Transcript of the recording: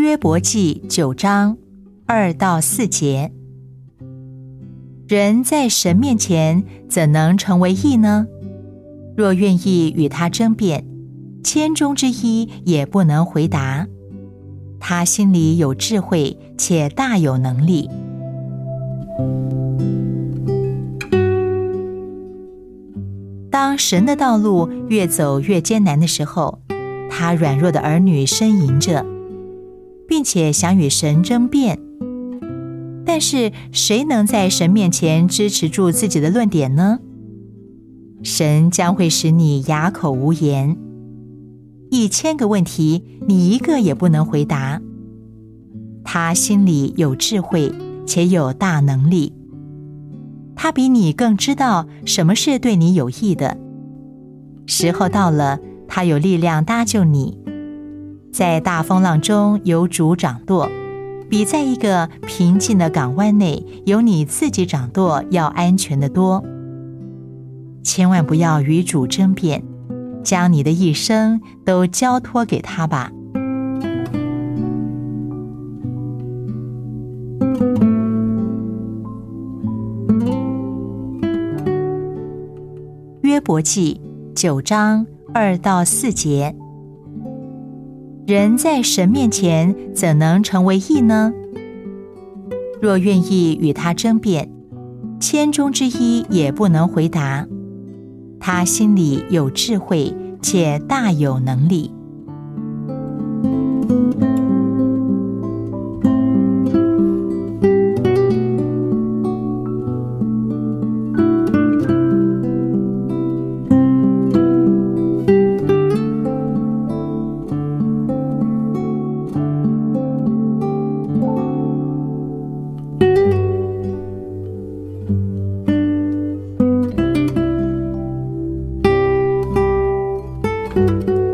约伯记九章二到四节。人在神面前怎能成为义呢？若愿意与他争辩，千中之一也不能回答。他心里有智慧，且大有能力。当神的道路越走越艰难的时候，他软弱的儿女呻吟着，并且想与神争辩。但是谁能在神面前支持住自己的论点呢？神将会使你哑口无言，一千个问题你一个也不能回答。他心里有智慧，且有大能力。他比你更知道什么是对你有益的。时候到了，他有力量搭救你，在大风浪中有主掌舵。比在一个平静的港湾内有你自己掌舵要安全的多。千万不要与主争辩，将你的一生都交托给他吧。约伯记九章二到四节。人在神面前怎能成为义呢？若愿意与他争辩，千中之一也不能回答。他心里有智慧，且大有能力。Música